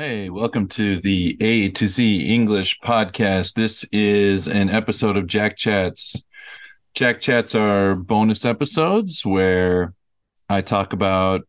Hey, welcome to the A to Z English podcast. This is an episode of Jack Chats. Jack Chats are bonus episodes where I talk about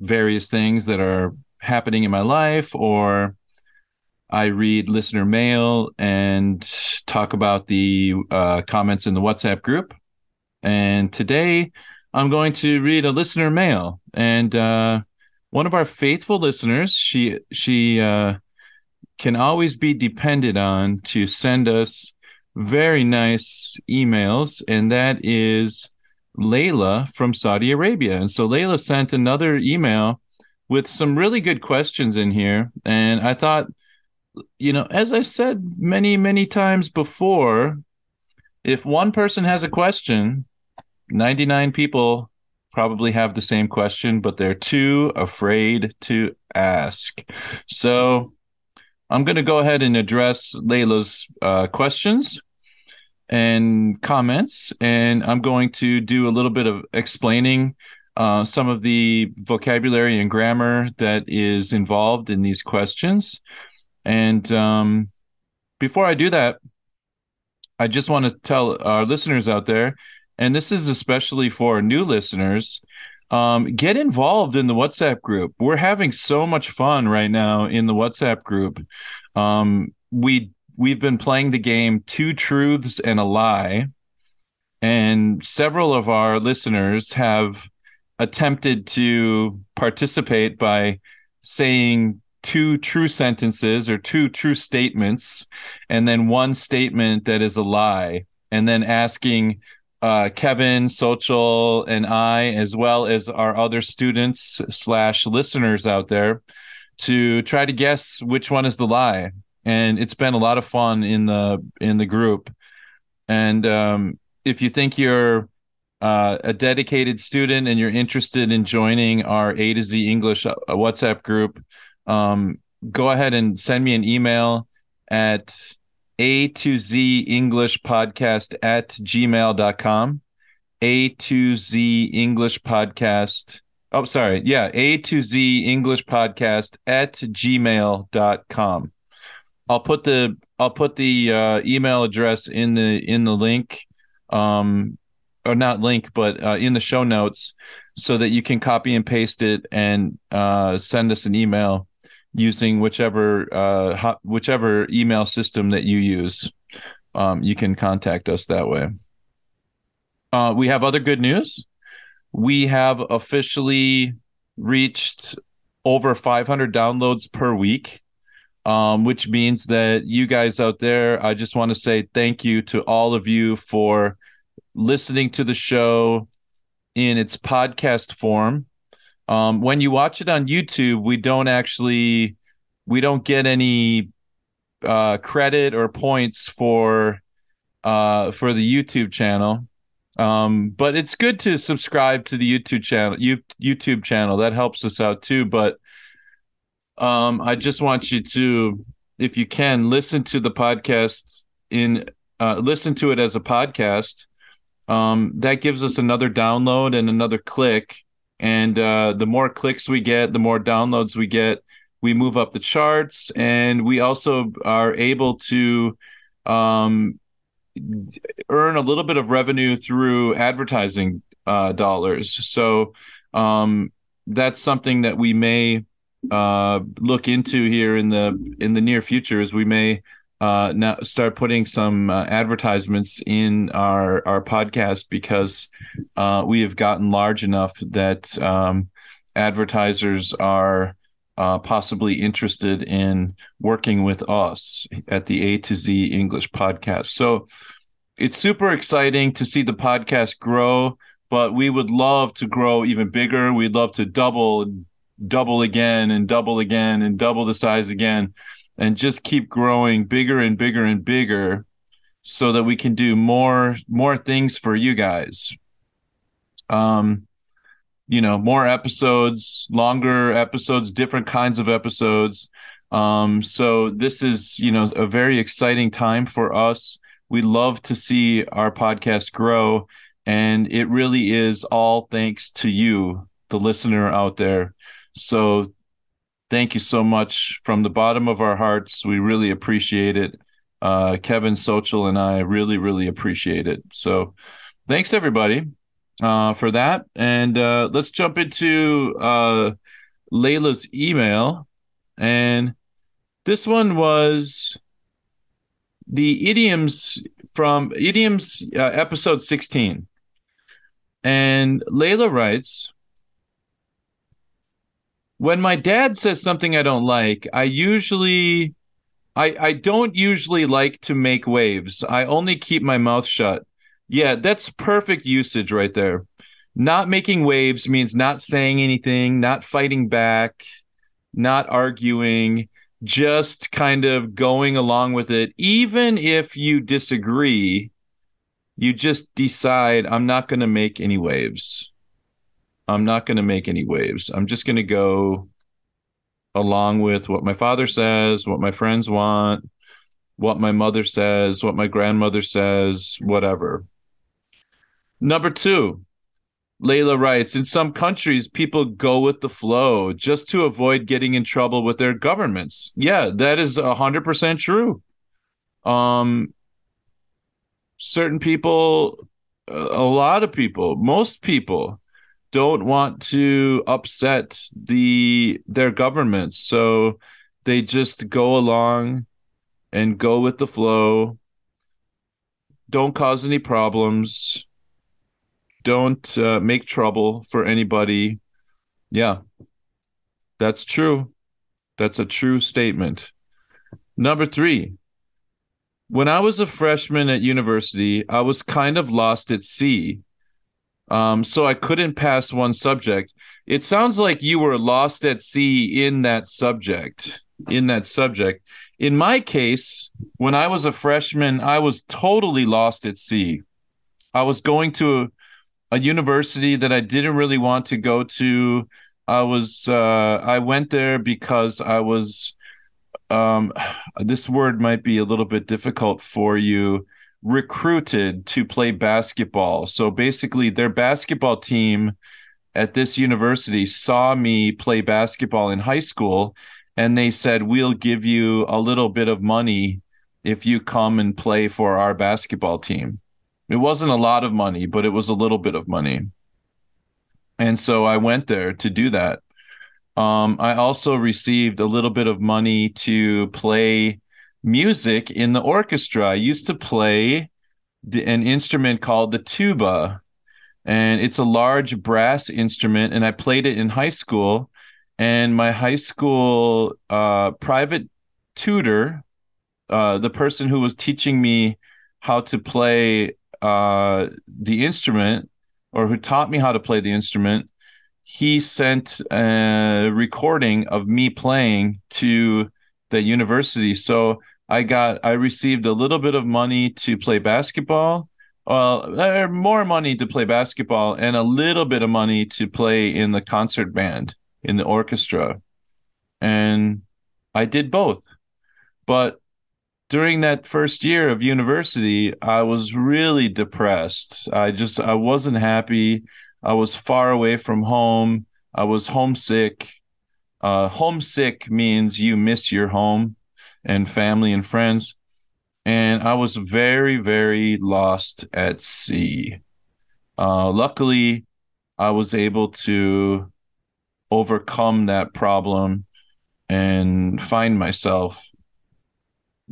various things that are happening in my life, or I read listener mail and talk about the uh, comments in the WhatsApp group. And today I'm going to read a listener mail. And, uh, one of our faithful listeners. She she uh, can always be depended on to send us very nice emails, and that is Layla from Saudi Arabia. And so Layla sent another email with some really good questions in here, and I thought, you know, as I said many many times before, if one person has a question, 99 people probably have the same question, but they're too afraid to ask. So I'm going to go ahead and address Layla's uh, questions and comments, and I'm going to do a little bit of explaining uh, some of the vocabulary and grammar that is involved in these questions. And um, before I do that, I just want to tell our listeners out there and this is especially for new listeners. Um, get involved in the WhatsApp group. We're having so much fun right now in the WhatsApp group. Um, we we've been playing the game Two Truths and a Lie, and several of our listeners have attempted to participate by saying two true sentences or two true statements, and then one statement that is a lie, and then asking uh, Kevin, Social, and I, as well as our other students slash listeners out there, to try to guess which one is the lie. And it's been a lot of fun in the in the group. And um, if you think you're uh, a dedicated student and you're interested in joining our A to Z English uh, WhatsApp group, um, go ahead and send me an email at a to Z English podcast at gmail.com. A to Z English podcast. Oh, sorry. Yeah. A to Z English podcast at gmail.com. I'll put the I'll put the uh, email address in the in the link, um, or not link, but uh, in the show notes, so that you can copy and paste it and uh, send us an email using whichever uh, hot, whichever email system that you use. Um, you can contact us that way. Uh, we have other good news. We have officially reached over 500 downloads per week, um, which means that you guys out there, I just want to say thank you to all of you for listening to the show in its podcast form. Um, when you watch it on YouTube, we don't actually we don't get any uh, credit or points for uh, for the YouTube channel. Um, but it's good to subscribe to the YouTube channel. You, YouTube channel that helps us out too. But um, I just want you to, if you can, listen to the podcast in uh, listen to it as a podcast. Um, that gives us another download and another click and uh, the more clicks we get, the more downloads we get, we move up the charts, and we also are able to um, earn a little bit of revenue through advertising uh, dollars. So um, that's something that we may uh, look into here in the in the near future. Is we may uh, now start putting some uh, advertisements in our our podcast because uh, we have gotten large enough that um, advertisers are uh, possibly interested in working with us at the A to Z English podcast. So it's super exciting to see the podcast grow, but we would love to grow even bigger. We'd love to double, double again, and double again, and double the size again and just keep growing bigger and bigger and bigger so that we can do more more things for you guys. Um you know more episodes longer episodes different kinds of episodes. Um so this is you know a very exciting time for us. We love to see our podcast grow and it really is all thanks to you the listener out there. So thank you so much from the bottom of our hearts. We really appreciate it. Uh, Kevin Sochel and I really, really appreciate it. So thanks everybody uh, for that. And uh, let's jump into uh, Layla's email. And this one was the idioms from idioms uh, episode 16. And Layla writes, when my dad says something I don't like, I usually I I don't usually like to make waves. I only keep my mouth shut. Yeah, that's perfect usage right there. Not making waves means not saying anything, not fighting back, not arguing, just kind of going along with it. Even if you disagree, you just decide, I'm not going to make any waves. I'm not going to make any waves. I'm just going to go along with what my father says, what my friends want, what my mother says, what my grandmother says, whatever. Number two, Layla writes In some countries, people go with the flow just to avoid getting in trouble with their governments. Yeah, that is 100% true. Um, certain people, a lot of people, most people don't want to upset the their governments, so they just go along and go with the flow. Don't cause any problems don't uh, make trouble for anybody. Yeah, that's true. That's a true statement. Number three, when I was a freshman at university, I was kind of lost at sea. Um, so I couldn't pass one subject. It sounds like you were lost at sea in that subject. In that subject. In my case, when I was a freshman, I was totally lost at sea. I was going to a university that I didn't really want to go to. I was uh, I went there because I was um, this word might be a little bit difficult for you recruited to play basketball. So basically their basketball team at this university saw me play basketball in high school and they said we'll give you a little bit of money if you come and play for our basketball team. It wasn't a lot of money, but it was a little bit of money. And so I went there to do that. Um, I also received a little bit of money to play music in the orchestra. I used to play the, an instrument called the tuba, and it's a large brass instrument. And I played it in high school. And my high school uh, private tutor, uh, the person who was teaching me how to play uh, the instrument or who taught me how to play the instrument, he sent a recording of me playing to the university. So I got, I received a little bit of money to play basketball. Well, uh, more money to play basketball and a little bit of money to play in the concert band in the orchestra. And I did both. But during that first year of university, I was really depressed. I just I wasn't happy. I was far away from home. I was homesick. Uh, homesick means you miss your home and family and friends. And I was very, very lost at sea. Uh, luckily, I was able to overcome that problem and find myself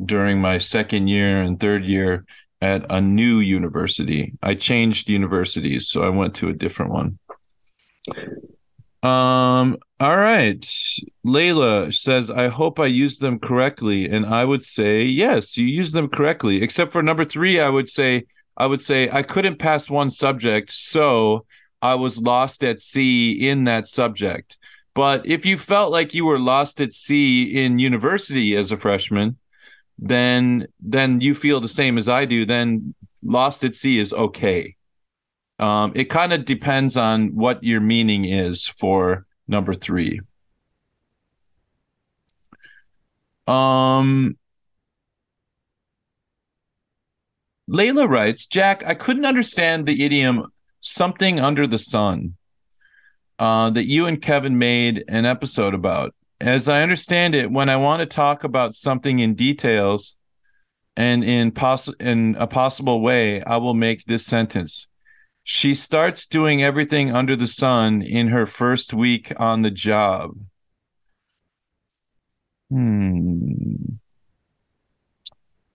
during my second year and third year at a new university. I changed universities, so I went to a different one. Um, all right. Layla says, I hope I use them correctly. And I would say, yes, you use them correctly. Except for number three, I would say, I would say I couldn't pass one subject, so I was lost at sea in that subject. But if you felt like you were lost at sea in university as a freshman, then then you feel the same as I do, then Lost at Sea is okay. Um, it kind of depends on what your meaning is for number three. Um, Layla writes, Jack, I couldn't understand the idiom something under the sun uh, that you and Kevin made an episode about. as I understand it, when I want to talk about something in details and in poss- in a possible way, I will make this sentence. She starts doing everything under the sun in her first week on the job. Hmm.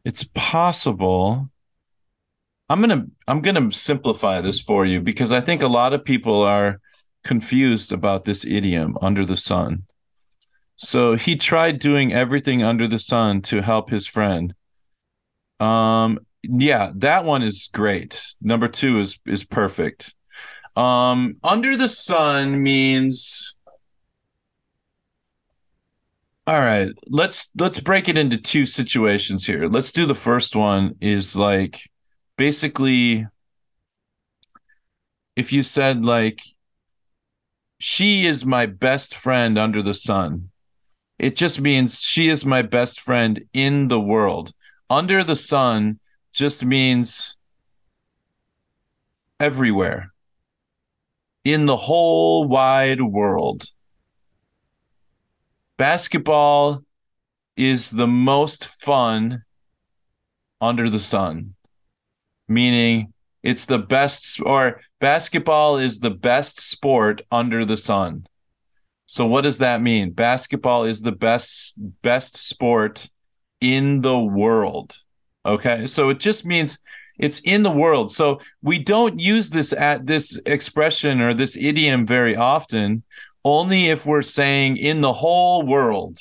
It's possible. I'm going to I'm going to simplify this for you because I think a lot of people are confused about this idiom under the sun. So he tried doing everything under the sun to help his friend. Um yeah, that one is great. Number 2 is is perfect. Um under the sun means all right, let's let's break it into two situations here. Let's do the first one is like basically if you said like she is my best friend under the sun it just means she is my best friend in the world under the sun just means everywhere in the whole wide world basketball is the most fun under the sun meaning it's the best or basketball is the best sport under the sun. So what does that mean? Basketball is the best best sport in the world. Okay? So it just means it's in the world. So we don't use this at this expression or this idiom very often, only if we're saying in the whole world.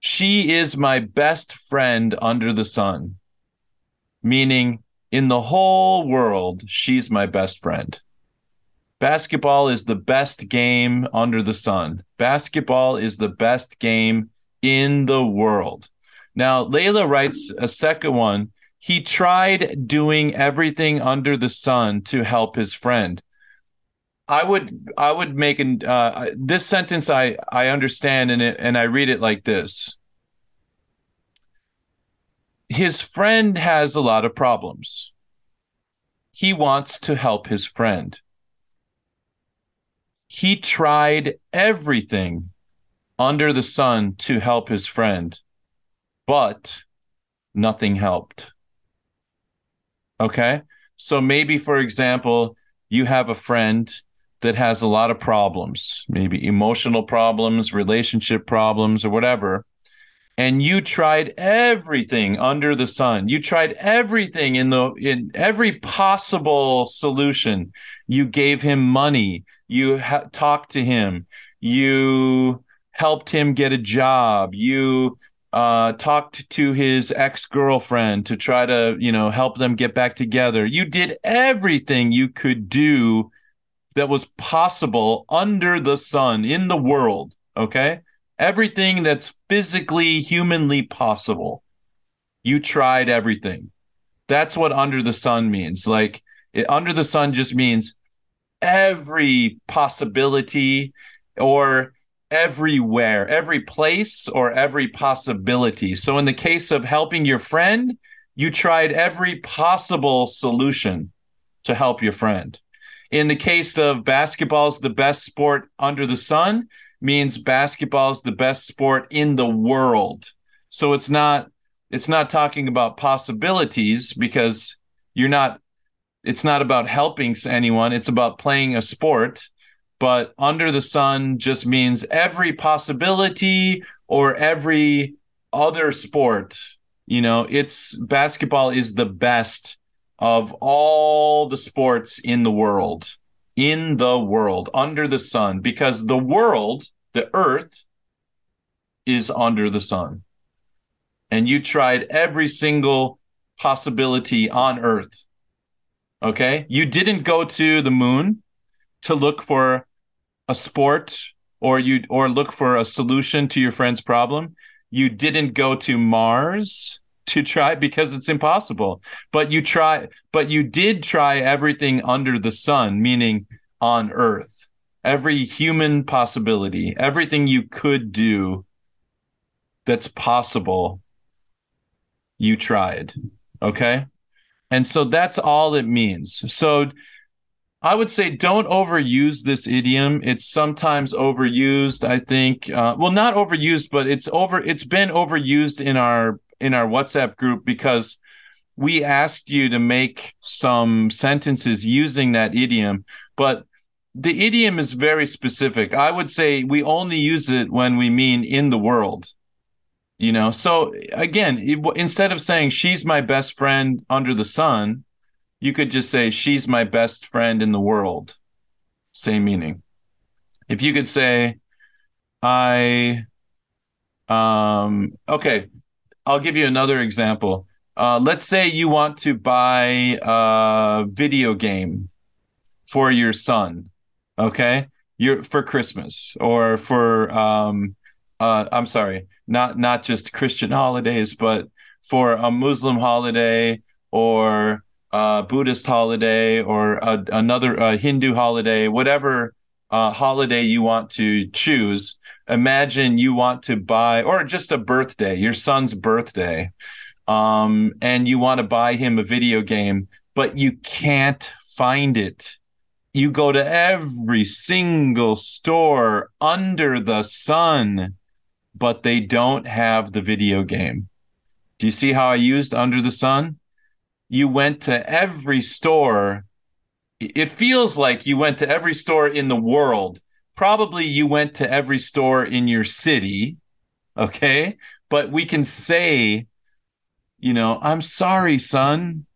She is my best friend under the sun. Meaning in the whole world, she's my best friend. Basketball is the best game under the sun. Basketball is the best game in the world. Now, Layla writes a second one. He tried doing everything under the sun to help his friend. I would I would make an uh, this sentence I I understand in it and I read it like this his friend has a lot of problems. He wants to help his friend. He tried everything under the sun to help his friend, but nothing helped. Okay. So maybe, for example, you have a friend that has a lot of problems, maybe emotional problems, relationship problems, or whatever and you tried everything under the sun. You tried everything in the in every possible solution. You gave him money. You ha- talked to him. You helped him get a job. You uh, talked to his ex-girlfriend to try to you know help them get back together you did everything you could do that was possible under the sun in the world okay everything that's physically, humanly possible. You tried everything. That's what under the sun means. Like it, under the sun just means every possibility or everywhere, every place or every possibility. So in the case of helping your friend, you tried every possible solution to help your friend. In the case of basketball is the best sport under the sun, means basketball is the best sport in the world. So it's not it's not talking about possibilities because you're not it's not about helping anyone, it's about playing a sport. But under the sun just means every possibility or every other sport. You know, it's basketball is the best of all the sports in the world in the world, under the sun, because the world, the earth, is under the sun. And you tried every single possibility on earth. Okay. You didn't go to the moon to look for a sport or you or look for a solution to your friend's problem. You didn't go to Mars to try because it's impossible. But you try, but you did try everything under the sun, meaning on earth, every human possibility, everything you could do that's possible, you tried. Okay. And so that's all it means. So I would say don't overuse this idiom. It's sometimes overused. I think, uh, well, not overused, but it's over. It's been overused in our in our WhatsApp group because we asked you to make some sentences using that idiom, but the idiom is very specific. I would say we only use it when we mean in the world. You know, so again, it, instead of saying she's my best friend under the sun, you could just say she's my best friend in the world. Same meaning. If you could say, I, um, okay, I'll give you another example. Uh, let's say you want to buy a video game for your son, okay? You're for Christmas or for um, uh, I'm sorry, not not just Christian holidays, but for a Muslim holiday or a Buddhist holiday or a, another a Hindu holiday, whatever uh, holiday you want to choose. Imagine you want to buy, or just a birthday, your son's birthday, um, and you want to buy him a video game, but you can't find it. You go to every single store under the sun, but they don't have the video game. Do you see how I used under the sun? You went to every store it feels like you went to every store in the world. Probably you went to every store in your city. Okay. But we can say, you know, I'm sorry, son.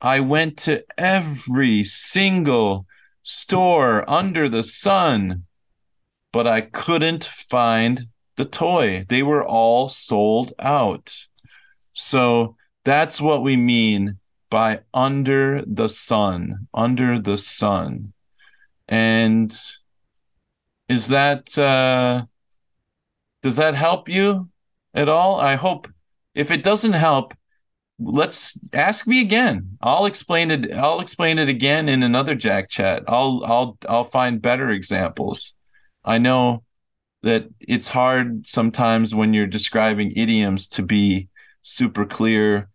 I went to every single store under the sun, but I couldn't find the toy. They were all sold out. So that's what we mean by under the sun, under the sun. And is that uh does that help you at all? I hope if it doesn't help, let's ask me again. I'll explain it I'll explain it again in another Jack chat. I'll I'll I'll find better examples. I know that it's hard sometimes when you're describing idioms to be super clear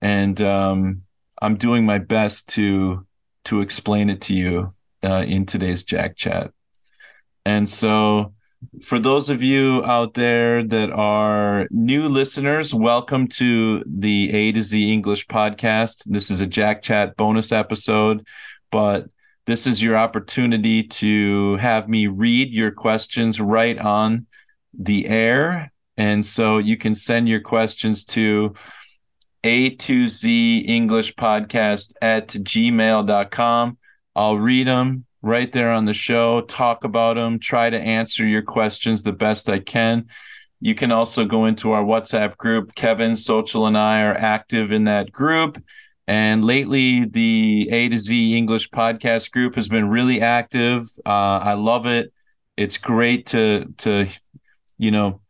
and um I'm doing my best to to explain it to you uh, in today's Jack Chat. And so, for those of you out there that are new listeners, welcome to the A to Z English podcast. This is a Jack Chat bonus episode, but this is your opportunity to have me read your questions right on the air. And so you can send your questions to a to Z English podcast at gmail.com. I'll read them right there on the show, talk about them, try to answer your questions the best I can. You can also go into our WhatsApp group. Kevin, Social, and I are active in that group. And lately, the A to Z English podcast group has been really active. Uh, I love it. It's great to to you know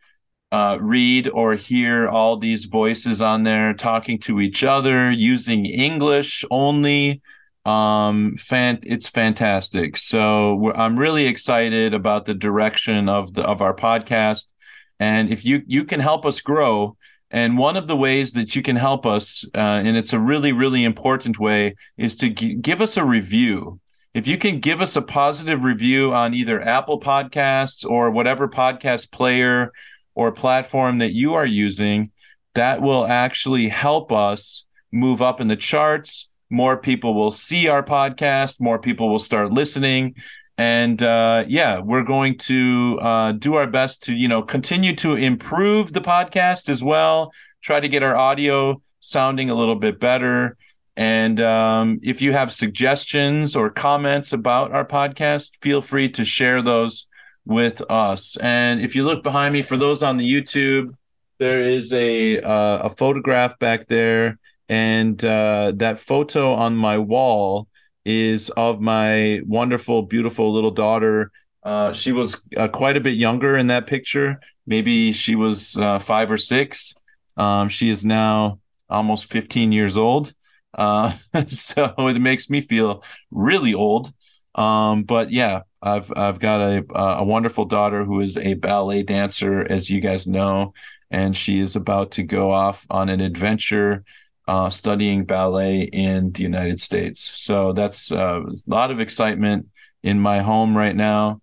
uh, read or hear all these voices on there talking to each other using English only. Um, fan, it's fantastic. So I'm really excited about the direction of the of our podcast. And if you you can help us grow, and one of the ways that you can help us, uh, and it's a really really important way, is to g- give us a review. If you can give us a positive review on either Apple Podcasts or whatever podcast player or platform that you are using, that will actually help us move up in the charts. More people will see our podcast, more people will start listening. And uh, yeah, we're going to uh, do our best to, you know, continue to improve the podcast as well, try to get our audio sounding a little bit better. And um, if you have suggestions or comments about our podcast, feel free to share those with us. And if you look behind me, for those on the YouTube, there is a uh, a photograph back there, and uh, that photo on my wall is of my wonderful, beautiful little daughter. Uh, she was uh, quite a bit younger in that picture. Maybe she was uh, five or six. Um, she is now almost 15 years old. Uh, so it makes me feel really old. Um, but yeah, I've I've got a a wonderful daughter who is a ballet dancer, as you guys know, and she is about to go off on an adventure uh, studying ballet in the United States. So that's uh, a lot of excitement in my home right now.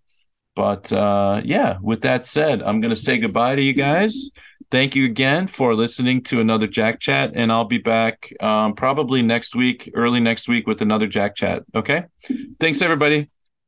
But uh, yeah, with that said, I'm going to say goodbye to you guys. Thank you again for listening to another Jack Chat, and I'll be back um, probably next week, early next week, with another Jack Chat. Okay. Thanks, everybody.